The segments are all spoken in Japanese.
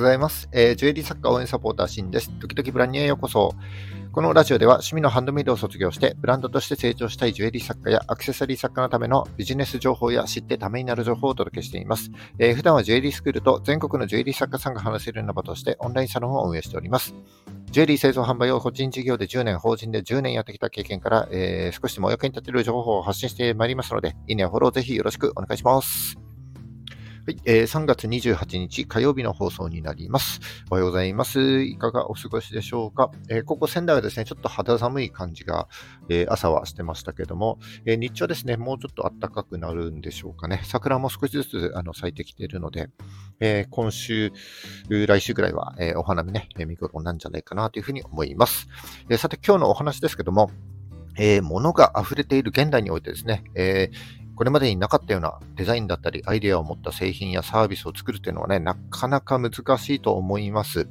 ございます。えー、ジュエリー作家応援サポーターシンです。時々ブランニュへようこそ。このラジオでは趣味のハンドメイドを卒業して、ブランドとして成長したいジュエリー作家やアクセサリー作家のためのビジネス情報や知ってためになる情報をお届けしています。えー、普段はジュエリースクールと全国のジュエリー作家さんが話せるような場としてオンラインサロンを運営しております。ジュエリー製造販売を個人事業で10年、法人で10年やってきた経験から、えー、少しでもお役に立てる情報を発信してまいりますので、いいねやフォローぜひよろしくお願いします。はい、えー、3月28日火曜日の放送になります。おはようございます。いかがお過ごしでしょうか？えー、ここ仙台はですね、ちょっと肌寒い感じが、えー、朝はしてましたけども、え日中はですね、もうちょっと暖かくなるんでしょうかね。桜も少しずつあの咲いてきているので、え今週、来週ぐらいは、えお花見ね、見頃なんじゃないかなというふうに思います。えさて、今日のお話ですけども、えー、物が溢れている現代においてですね、えー、これまでになかったようなデザインだったり、アイデアを持った製品やサービスを作るというのはね、なかなか難しいと思います。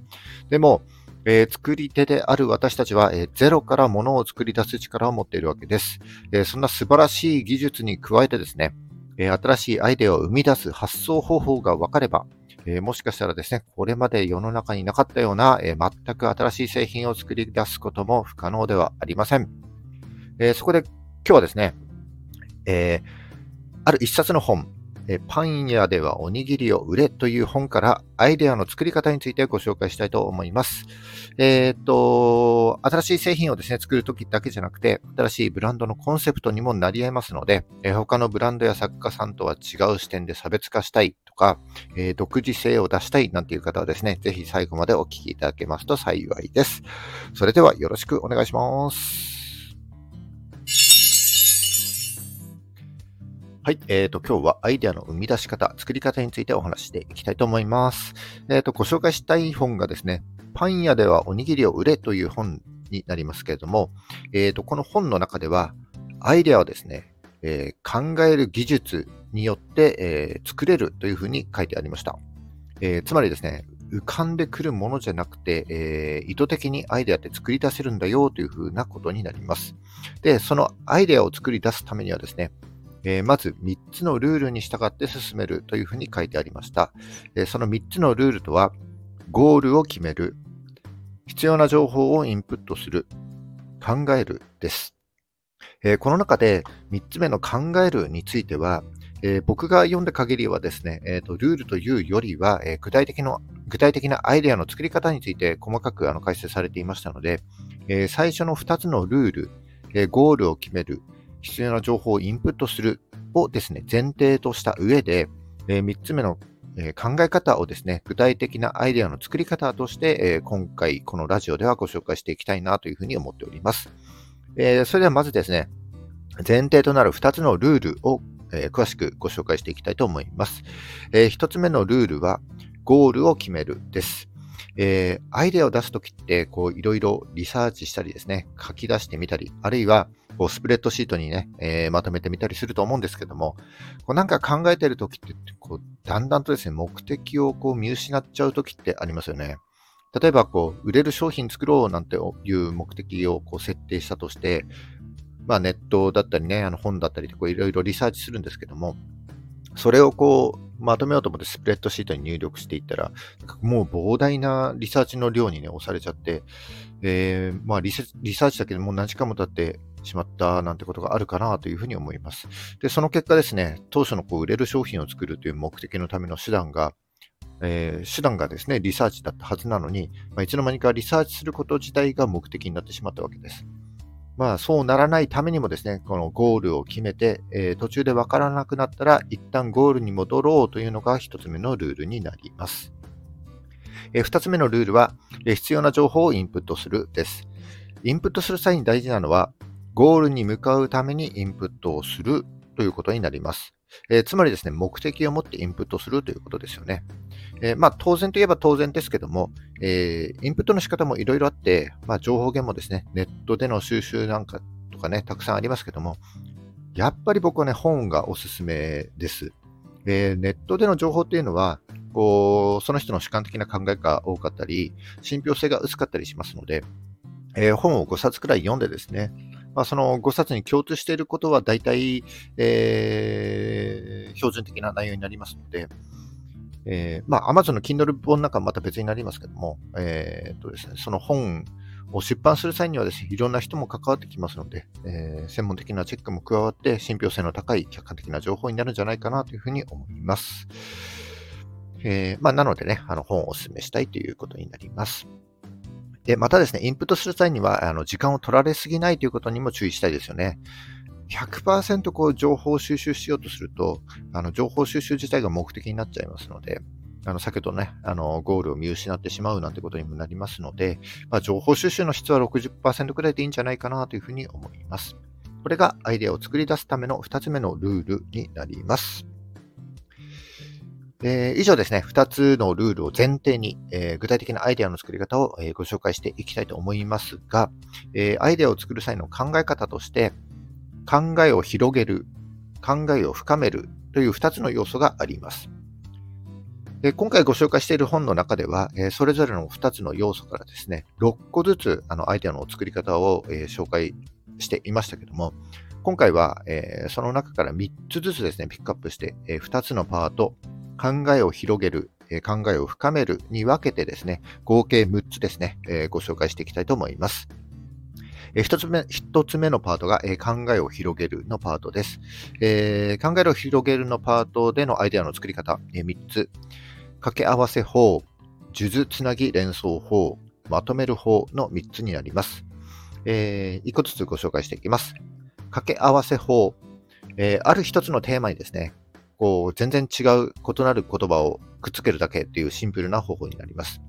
でも、えー、作り手である私たちは、えー、ゼロから物を作り出す力を持っているわけです。えー、そんな素晴らしい技術に加えてですね、え新しいアイデアを生み出す発想方法が分かれば、えもしかしたらですね、これまで世の中になかったような、え全く新しい製品を作り出すことも不可能ではありません。えそこで今日はですね、えーある一冊の本、パン屋ではおにぎりを売れという本からアイデアの作り方についてご紹介したいと思います。えっ、と、新しい製品をですね、作るときだけじゃなくて、新しいブランドのコンセプトにもなり得ますので、え他のブランドや作家さんとは違う視点で差別化したいとか、え独自性を出したいなんていう方はですね、ぜひ最後までお聞きいただけますと幸いです。それではよろしくお願いします。はい。えっ、ー、と、今日はアイデアの生み出し方、作り方についてお話していきたいと思います。えっ、ー、と、ご紹介したい本がですね、パン屋ではおにぎりを売れという本になりますけれども、えっ、ー、と、この本の中では、アイデアをですね、え考える技術によって、え作れるというふうに書いてありました。えつまりですね、浮かんでくるものじゃなくて、えー、意図的にアイデアって作り出せるんだよというふうなことになります。で、そのアイデアを作り出すためにはですね、えー、まず3つのルールに従って進めるというふうに書いてありました。えー、その3つのルールとは、ゴールを決める、必要な情報をインプットする、考えるです。えー、この中で3つ目の考えるについては、えー、僕が読んだ限りはですね、えーと、ルールというよりは、えー、具体的の具体的なアイデアの作り方について細かくあの解説されていましたので、え、最初の2つのルール、えゴールを決める、必要な情報をインプットするをですね、前提とした上で、え3つ目の考え方をですね、具体的なアイデアの作り方として、今回このラジオではご紹介していきたいなというふうに思っております。えそれではまずですね、前提となる2つのルールを詳しくご紹介していきたいと思います。え1つ目のルールは、ゴールを決めるです。えー、アイデアを出すときって、こう、いろいろリサーチしたりですね、書き出してみたり、あるいは、こう、スプレッドシートにね、えー、まとめてみたりすると思うんですけども、こう、なんか考えてるときって、こう、だんだんとですね、目的をこう、見失っちゃうときってありますよね。例えば、こう、売れる商品作ろうなんていう目的をこう設定したとして、まあ、ネットだったりね、あの本だったりで、こう、いろいろリサーチするんですけども、それをこう、まとめようと思ってスプレッドシートに入力していったら、もう膨大なリサーチの量にね、押されちゃって、えー、まあリサーチだけでもう何時間も経ってしまったなんてことがあるかなというふうに思います。で、その結果ですね、当初のこう売れる商品を作るという目的のための手段が、えー、手段がですね、リサーチだったはずなのに、まあ、いつの間にかリサーチすること自体が目的になってしまったわけです。まあ、そうならないためにもですね、このゴールを決めて、えー、途中でわからなくなったら、一旦ゴールに戻ろうというのが一つ目のルールになります。えー、二つ目のルールは、え、必要な情報をインプットするです。インプットする際に大事なのは、ゴールに向かうためにインプットをするということになります。えー、つまりですね、目的を持ってインプットするということですよね。えー、まあ、当然といえば当然ですけども、えー、インプットの仕方もいろいろあって、まあ、情報源もですね、ネットでの収集なんかとかね、たくさんありますけども、やっぱり僕はね、本がおすすめです。えネットでの情報っていうのは、こう、その人の主観的な考えが多かったり、信憑性が薄かったりしますので、え本を5冊くらい読んでですね、まあ、その5冊に共通していることは大体、えー、標準的な内容になりますので、えー、まあ、Amazon の Kindle 本なんかはまた別になりますけども、えー、とですね、その本を出版する際にはですね、いろんな人も関わってきますので、えー、専門的なチェックも加わって、信憑性の高い客観的な情報になるんじゃないかなというふうに思います。えー、まあ、なのでね、あの本をお勧めしたいということになります。で、またですね、インプットする際には、あの時間を取られすぎないということにも注意したいですよね。100%こう情報収集しようとすると、あの情報収集自体が目的になっちゃいますので、あの先ほどね、あのゴールを見失ってしまうなんてことにもなりますので、まあ、情報収集の質は60%くらいでいいんじゃないかなというふうに思います。これがアイデアを作り出すための2つ目のルールになります。えー、以上ですね、2つのルールを前提に、えー、具体的なアイデアの作り方を、えー、ご紹介していきたいと思いますが、えアイデアを作る際の考え方として、考えを広げる、考えを深めるという2つの要素があります。で今回ご紹介している本の中では、えそれぞれの2つの要素からですね、6個ずつあのアイデアの作り方を、え紹介していましたけども、今回は、えその中から3つずつですね、ピックアップして、え2つのパート、考えを広げる、え考えを深めるに分けてですね、合計6つですね、えご紹介していきたいと思います。え一つ目、一つ目のパートが、え考えを広げるのパートです、え、考えを広げるのパートでのアイデアの作り方、え3つ。掛け合わせ法、数珠つなぎ連想法、まとめる法の3つになります。えー、1個ずつご紹介していきます。掛け合わせ法、えー、ある一つのテーマにですね、こう全然違う異なる言葉をくっつけるだけというシンプルな方法になります。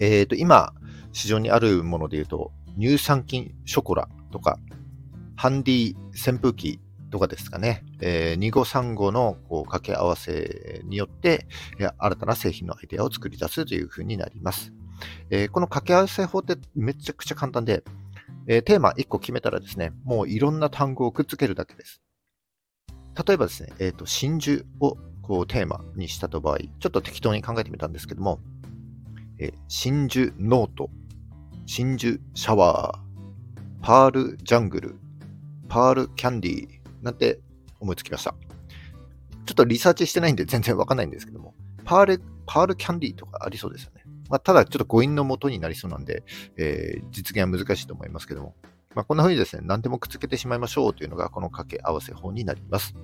えーと、今、市場にあるもので言うと、乳酸菌ショコラとか、ハンディ扇風機とかですかね、えー、2号3号のこう掛け合わせによって、新たな製品のアイデアを作り出すというふうになります。えー、この掛け合わせ法ってめちゃくちゃ簡単で、えー、テーマ1個決めたらですね、もういろんな単語をくっつけるだけです。例えばですね、えっ、ー、と、真珠をこうテーマにしたと場合、ちょっと適当に考えてみたんですけども、え、真珠ノート、真珠シャワー、パールジャングル、パールキャンディーなんて思いつきました。ちょっとリサーチしてないんで全然わかんないんですけども、パール、パールキャンディーとかありそうですよね。まあ、ただちょっと誤飲のもとになりそうなんで、えー、実現は難しいと思いますけども、まあ、こんな風にですね、何でもくっつけてしまいましょうというのがこの掛け合わせ法になります。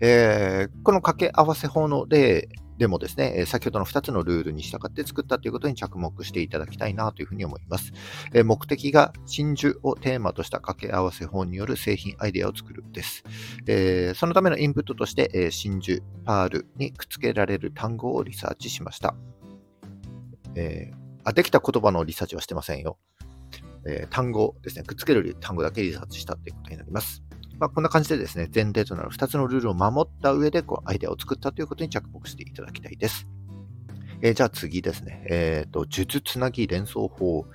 えー、この掛け合わせ法の例でもですね、先ほどの2つのルールに従って作ったということに着目していただきたいなというふうに思いますえ。目的が真珠をテーマとした掛け合わせ法による製品アイデアを作るですえ。そのためのインプットとして、え真珠、パールにくっつけられる単語をリサーチしました。え、あできた言葉のリサーチはしてませんよ。えー、単語ですね、くっつける単語だけリサーチしたということになります。まあ、こんな感じでですね、前提となる2つのルールを守った上でこうアイデアを作ったということに着目していただきたいです。えー、じゃあ次ですね、えっ、ー、と、術つなぎ連想法。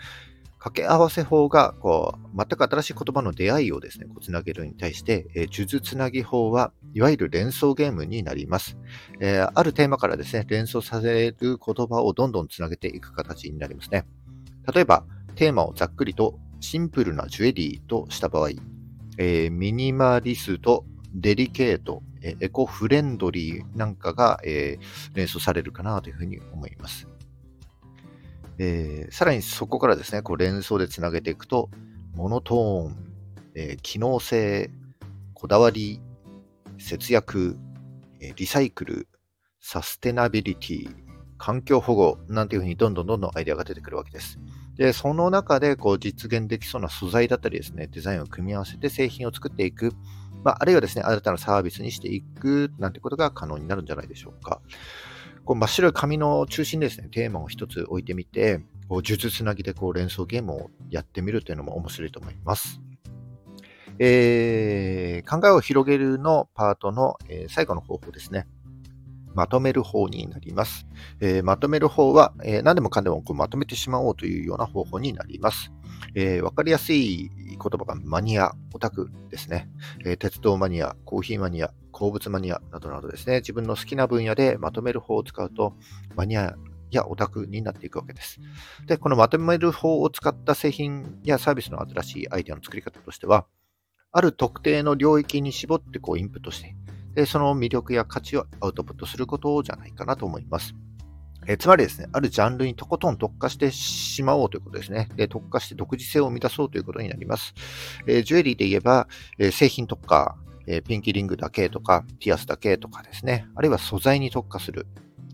掛け合わせ法がこう全く新しい言葉の出会いをですね、こうつなげるに対して、えー、術つなぎ法はいわゆる連想ゲームになります、えー、あるテーマからですね、連想させる言葉をどんどんつなげていく形になりますね。例えば、テーマをざっくりとシンプルなジュエリーとした場合、えー、ミニマリスト、デリケート、えエコフレンドリーなんかが、えー、連想されるかなというふうに思います。えー、さらにそこからですね、こう連想でつなげていくと、モノトーン、えー、機能性、こだわり、節約、えリサイクル、サステナビリティ、環境保護なんていうふうにどんどんどんどんアイデアが出てくるわけです。で、その中でこう実現できそうな素材だったりですね、デザインを組み合わせて製品を作っていく、まあ、あるいはですね、新たなサービスにしていくなんてことが可能になるんじゃないでしょうか。こう真っ白い紙の中心ですね、テーマを一つ置いてみて、こう、術つなぎでこう連想ゲームをやってみるというのも面白いと思います。えー、考えを広げるのパートの、えー、最後の方法ですね。まとめる方になります。えー、まとめる方は、えー、何でもかんでもこうまとめてしまおうというような方法になります。えー、かりやすい言葉がマニア、オタクですね、えー、鉄道マニア、コーヒーマニア、鉱物マニアなどなどですね、自分の好きな分野でまとめる方を使うと、マニアやオタクになっていくわけです。で、このまとめる方を使った製品やサービスの新しいアイデアの作り方としては、ある特定の領域に絞ってこうインプットして、でその魅力や価値をアウトプットすることじゃないかなと思います。えつまりですね、あるジャンルにとことん特化してしまおうということですね。で特化して独自性を生み出そうということになります。えジュエリーで言えば、え製品特化、えピンキリングだけとか、ピアスだけとかですね、あるいは素材に特化する、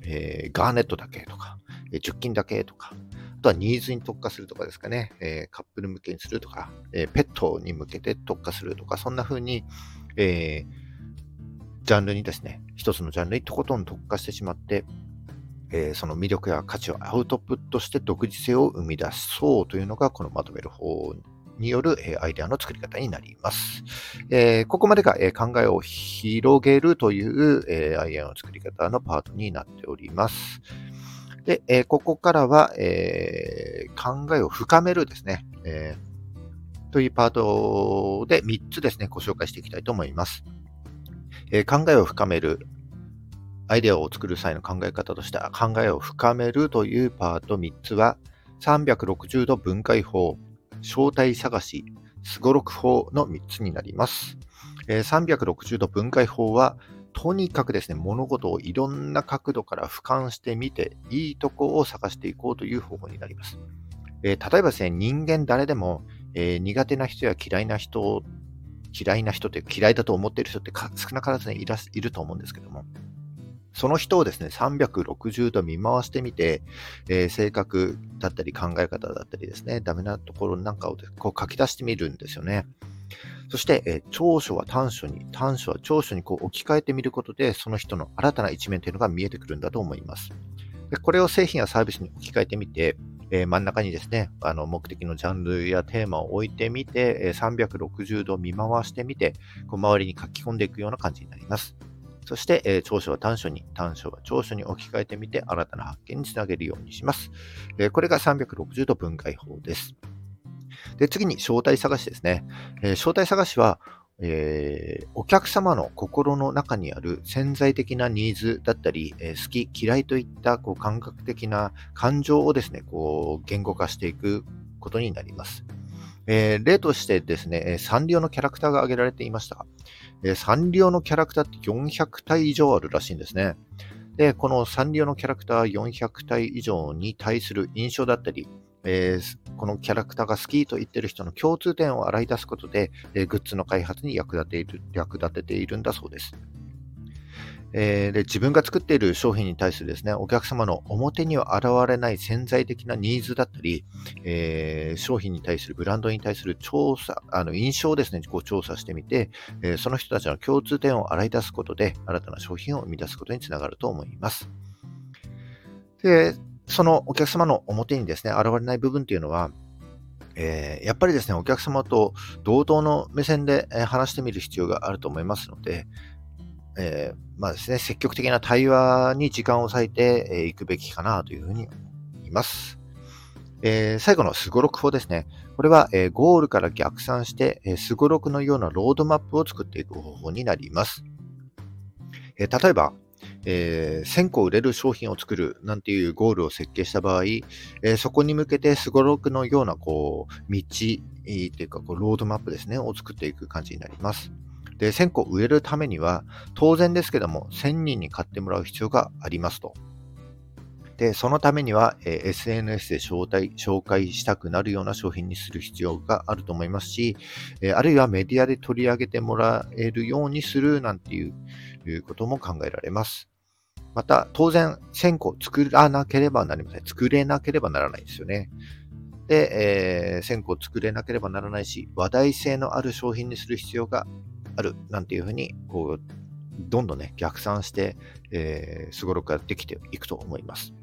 えガーネットだけとか、え10金だけとか、あとはニーズに特化するとかですかね、えカップル向けにするとか、えペットに向けて特化するとか、そんな風に、えジャンルにですね、一つのジャンルにとことん特化してしまって、えー、その魅力や価値をアウトプットして独自性を生み出そうというのが、このまとめる方による、えー、アイデアの作り方になります。えー、ここまでが、え考えを広げるという、えアイデアの作り方のパートになっております。で、えここからは、え考えを深めるですね、えというパートで3つですね、ご紹介していきたいと思います。え考えを深める、アイデアを作る際の考え方としては、考えを深めるというパート3つは、360度分解法、正体探し、すごろく法の3つになります。え360度分解法は、とにかくですね、物事をいろんな角度から俯瞰してみて、いいとこを探していこうという方法になります。えー、例えばですね、人間誰でも、えー、苦手な人や嫌いな人、嫌いな人って嫌いだと思っている人って少なからずねいらいると思うんですけども、その人をですね、360度見回してみて、えー、性格だったり考え方だったりですね、ダメなところなんかをこう書き出してみるんですよね。そして、えー、長所は短所に、短所は長所にこう置き換えてみることで、その人の新たな一面というのが見えてくるんだと思います。でこれを製品やサービスに置き換えてみて、え、真ん中にですね、あの目的のジャンルやテーマを置いてみて、え360度見回してみて、こう周りに書き込んでいくような感じになります。そして、え、長所は短所に、短所は長所に置き換えてみて、新たな発見につなげるようにします。え、これが360度分解法です。で、次に正体探しですね。えー、正体探しは、えー、お客様の心の中にある潜在的なニーズだったり、えー、好き、嫌いといったこう感覚的な感情をですね、こう言語化していくことになります。えー、例としてですね、サンリオのキャラクターが挙げられていました。え、サンリオのキャラクターって400体以上あるらしいんですね。で、このサンリオのキャラクター400体以上に対する印象だったり、えー、このキャラクターが好きと言ってる人の共通点を洗い出すことで、えー、グッズの開発に役立ている役立てているんだそうです。えー、で自分が作っている商品に対するですね、お客様の表には現れない潜在的なニーズだったり、えー、商品に対する、ブランドに対する調査、あの印象をですね、こう調査してみて、えー、その人たちの共通点を洗い出すことで、新たな商品を生み出すことにつながると思います。で、そのお客様の表にですね、現れない部分っていうのは、えー、やっぱりですね、お客様と同等の目線で話してみる必要があると思いますので、えー、まあですね、積極的な対話に時間を割いてい、えー、くべきかなというふうに思います。えー、最後のすごろく法ですね。これは、えー、ゴールから逆算して、すごろくのようなロードマップを作っていく方法になります。えー、例えば、えー、1000個売れる商品を作るなんていうゴールを設計した場合、えー、そこに向けてすごろくのようなこう道というかこうロードマップですね、を作っていく感じになります。で、1000個植えるためには、当然ですけども、1000人に買ってもらう必要がありますと。で、そのためには、えー、SNS で紹介紹介したくなるような商品にする必要があると思いますし、えー、あるいはメディアで取り上げてもらえるようにするなんていうことも考えられます。また、当然、1000個作らなければなりません。作れなければならないですよね。で、えー、1000個作れなければならないし、話題性のある商品にする必要があるなんていうふうに、こう、どんどんね、逆算して、えー、すごろくやってきていくと思います。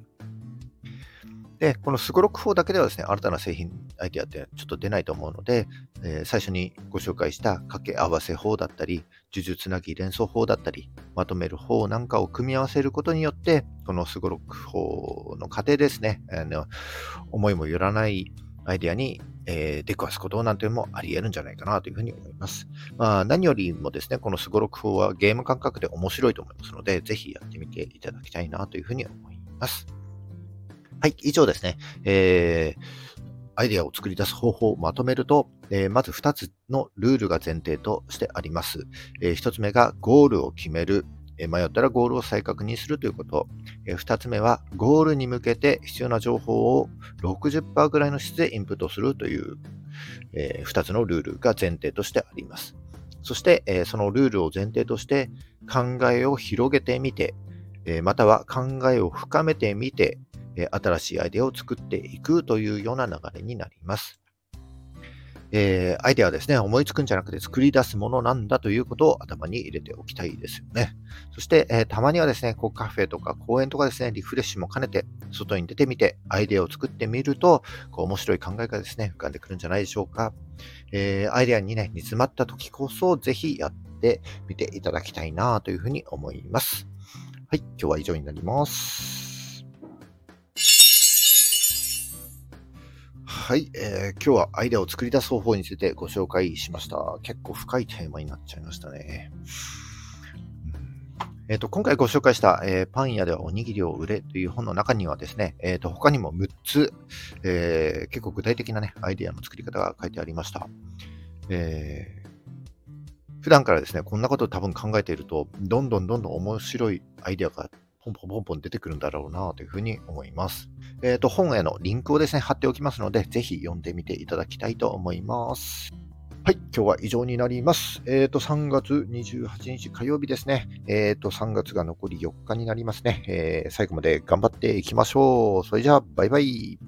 で、このすごろく法だけではですね、新たな製品アイデアってちょっと出ないと思うので、えー、最初にご紹介した掛け合わせ法だったり、呪術つなぎ連想法だったり、まとめる法なんかを組み合わせることによって、このすごろく法の過程ですね、あの思いもよらないアイデアにえー、出くわすことなんていうのもあり得るんじゃないかなというふうに思います。まあ、何よりもですね、このすごろく法はゲーム感覚で面白いと思いますので、ぜひやってみていただきたいなというふうに思います。はい、以上ですね。えーアイデアを作り出す方法をまとめると、えー、まず2つのルールが前提としてあります。えー、1つ目がゴールを決める。迷ったらゴールを再確認するということ。え2つ目はゴールに向けて必要な情報を60%ぐらいの質でインプットするという、え2つのルールが前提としてあります。そして、そのルールを前提として考えを広げてみて、または考えを深めてみて、え新しいアイデアを作っていくというような流れになります。えー、アイデアはですね、思いつくんじゃなくて作り出すものなんだということを頭に入れておきたいですよね。そして、えー、たまにはですね、こうカフェとか公園とかですね、リフレッシュも兼ねて、外に出てみて、アイデアを作ってみると、こう面白い考えがですね、浮かんでくるんじゃないでしょうか。えー、アイデアにね、煮詰まった時こそ、ぜひやってみていただきたいなというふうに思います。はい、今日は以上になります。はい、えー、今日はアイデアを作り出す方法についてご紹介しました。結構深いテーマになっちゃいましたね。えーと、今回ご紹介した、えー、パン屋ではおにぎりを売れという本の中にはですね、えーと、他にも6つ、えー、結構具体的な、ね、アイデアの作り方が書いてありました。えー、普段からですね、こんなことを多分考えていると、どんどんどんどん面白いアイデアがポンポンポンポン出てくるんだろうなというふうに思います。えっ、ー、と、本へのリンクをですね、貼っておきますので、ぜひ読んでみていただきたいと思います。はい、今日は以上になります。えっ、ー、と、3月28日火曜日ですね。えっ、ー、と、3月が残り4日になりますね。えー、最後まで頑張っていきましょう。それじゃあ、バイバイ。